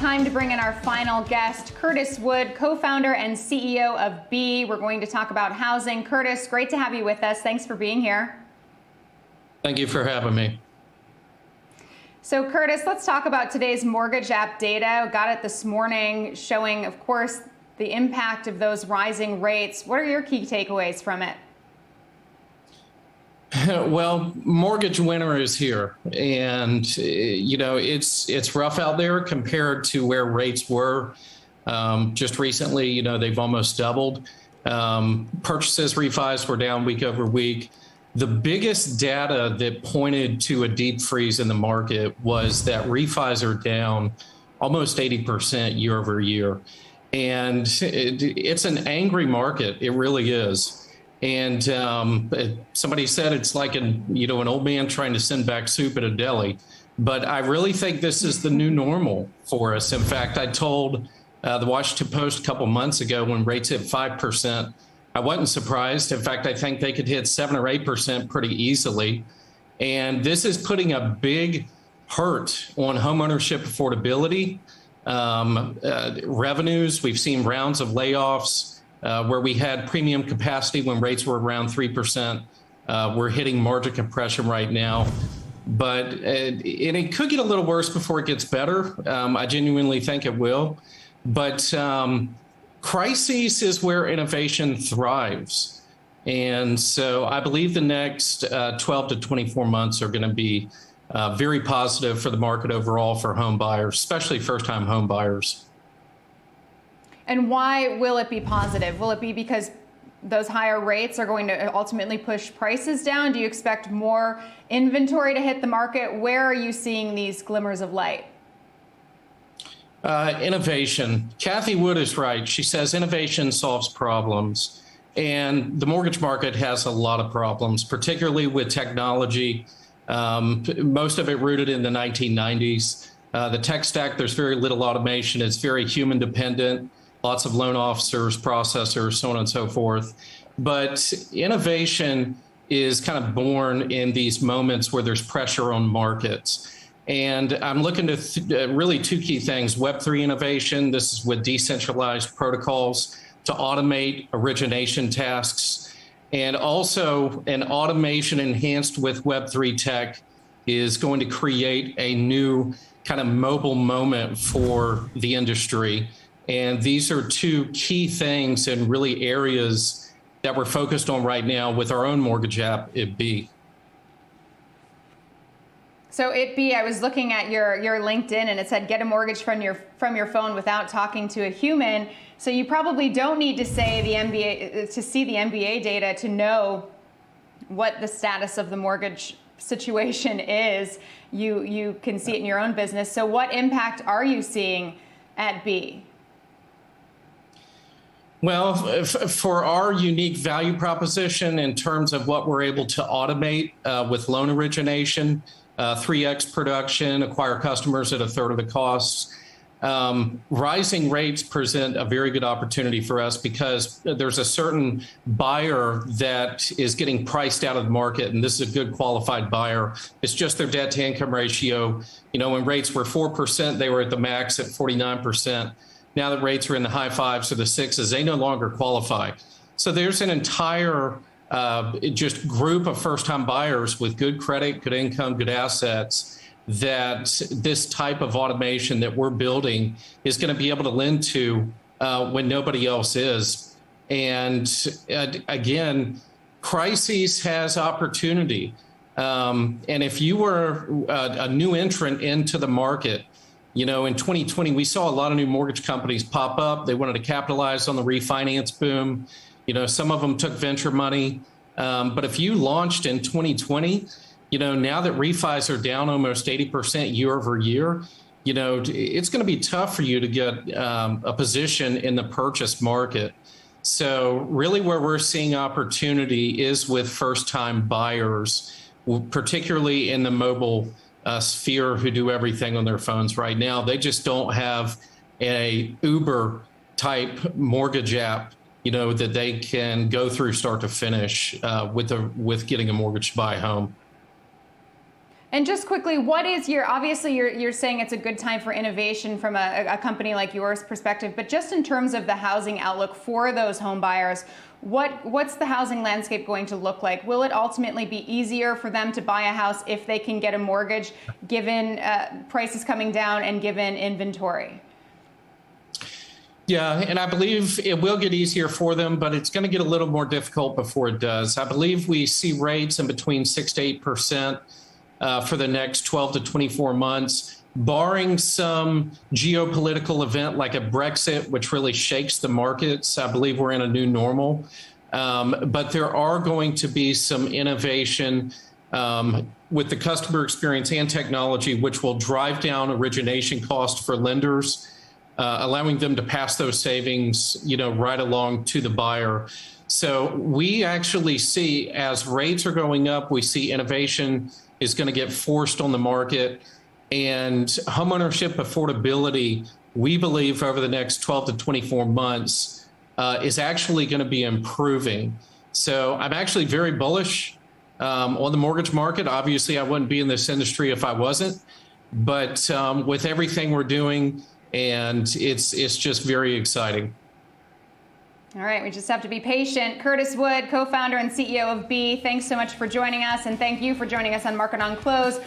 time to bring in our final guest, Curtis Wood, co founder and CEO of Bee. We're going to talk about housing. Curtis, great to have you with us. Thanks for being here. Thank you for having me. So, Curtis, let's talk about today's mortgage app data. Got it this morning, showing, of course, the impact of those rising rates. What are your key takeaways from it? Well, mortgage winter is here, and you know it's it's rough out there compared to where rates were um, just recently. You know they've almost doubled. Um, purchases, refis were down week over week. The biggest data that pointed to a deep freeze in the market was that refis are down almost 80% year over year. And it, it's an angry market. It really is. And um, somebody said it's like an you know an old man trying to send back soup at a deli. But I really think this is the new normal for us. In fact, I told uh, the Washington Post a couple months ago when rates hit five percent, I wasn't surprised. In fact, I think they could hit seven or eight percent pretty easily. And this is putting a big hurt on homeownership affordability, um, uh, revenues. We've seen rounds of layoffs uh, where we had premium capacity when rates were around 3%. Uh, we're hitting margin compression right now. But uh, and it could get a little worse before it gets better. Um, I genuinely think it will. But um, crises is where innovation thrives. And so I believe the next uh, 12 to 24 months are going to be uh, very positive for the market overall for home buyers, especially first time home buyers. And why will it be positive? Will it be because those higher rates are going to ultimately push prices down? Do you expect more inventory to hit the market? Where are you seeing these glimmers of light? Uh, innovation. Cathie Wood is right. She says innovation solves problems. And the mortgage market has a lot of problems, particularly with technology, um, most of it rooted in the 1990s. Uh, the tech stack, there's very little automation, it's very human dependent lots of loan officers, processors, so on and so forth. But innovation is kind of born in these moments where there's pressure on markets. And I'm looking to th- uh, really two key things Web3 innovation, this is with decentralized protocols to automate origination tasks. And also, an automation enhanced with Web3 tech is going to create a new kind of mobile moment for the industry and these are two key things and really areas that we're focused on right now with our own mortgage app, Bee. So it be I was looking at your your LinkedIn and it said get a mortgage from your from your phone without talking to a human. So you probably don't need to say the MBA to see the MBA data to know what the status of the mortgage situation is. You you can see it in your own business. So what impact are you seeing at Bee? Well, for our unique value proposition in terms of what we're able to automate uh, with loan origination, uh, 3x production, acquire customers at a third of the costs. Um, rising rates present a very good opportunity for us because there's a certain buyer that is getting priced out of the market, and this is a good qualified buyer. It's just their debt to income ratio. You know, when rates were 4%, they were at the max at 49% now that rates are in the high fives or the sixes, they no longer qualify. So there's an entire uh, just group of first time buyers with good credit, good income, good assets that this type of automation that we're building is going to be able to lend to uh, when nobody else is. And uh, again, crises has opportunity. Um, and if you were uh, a new entrant into the market, you know, in 2020, we saw a lot of new mortgage companies pop up. They wanted to capitalize on the refinance boom. You know, some of them took venture money. Um, but if you launched in 2020, you know, now that refis are down almost 80% year over year, you know, it's going to be tough for you to get um, a position in the purchase market. So, really, where we're seeing opportunity is with first time buyers, particularly in the mobile uh, Sphere who do everything on their phones right now. They just don't have a Uber type mortgage app, you know, that they can go through start to finish uh, with a with getting a mortgage to buy a home. And just quickly, what is your obviously you're you're saying it's a good time for innovation from a, a company like yours perspective, but just in terms of the housing outlook for those home buyers, what what's the housing landscape going to look like? Will it ultimately be easier for them to buy a house if they can get a mortgage, given uh, prices coming down and given inventory? Yeah, and I believe it will get easier for them, but it's going to get a little more difficult before it does. I believe we see rates in between six to eight percent uh, for the next 12 to 24 months, barring some geopolitical event like a Brexit, which really shakes the markets. I believe we're in a new normal. Um, but there are going to be some innovation um, with the customer experience and technology, which will drive down origination cost for lenders, uh, allowing them to pass those savings, you know, right along to the buyer. So we actually see as rates are going up, we see innovation is going to get forced on the market. And homeownership affordability, we believe over the next 12 to 24 months, uh, is actually going to be improving. So I'm actually very bullish um, on the mortgage market. Obviously, I wouldn't be in this industry if I wasn't. But um, with everything we're doing, and it's it's just very exciting. All right, we just have to be patient. Curtis Wood, co founder and CEO of Bee, thanks so much for joining us, and thank you for joining us on Market on Close.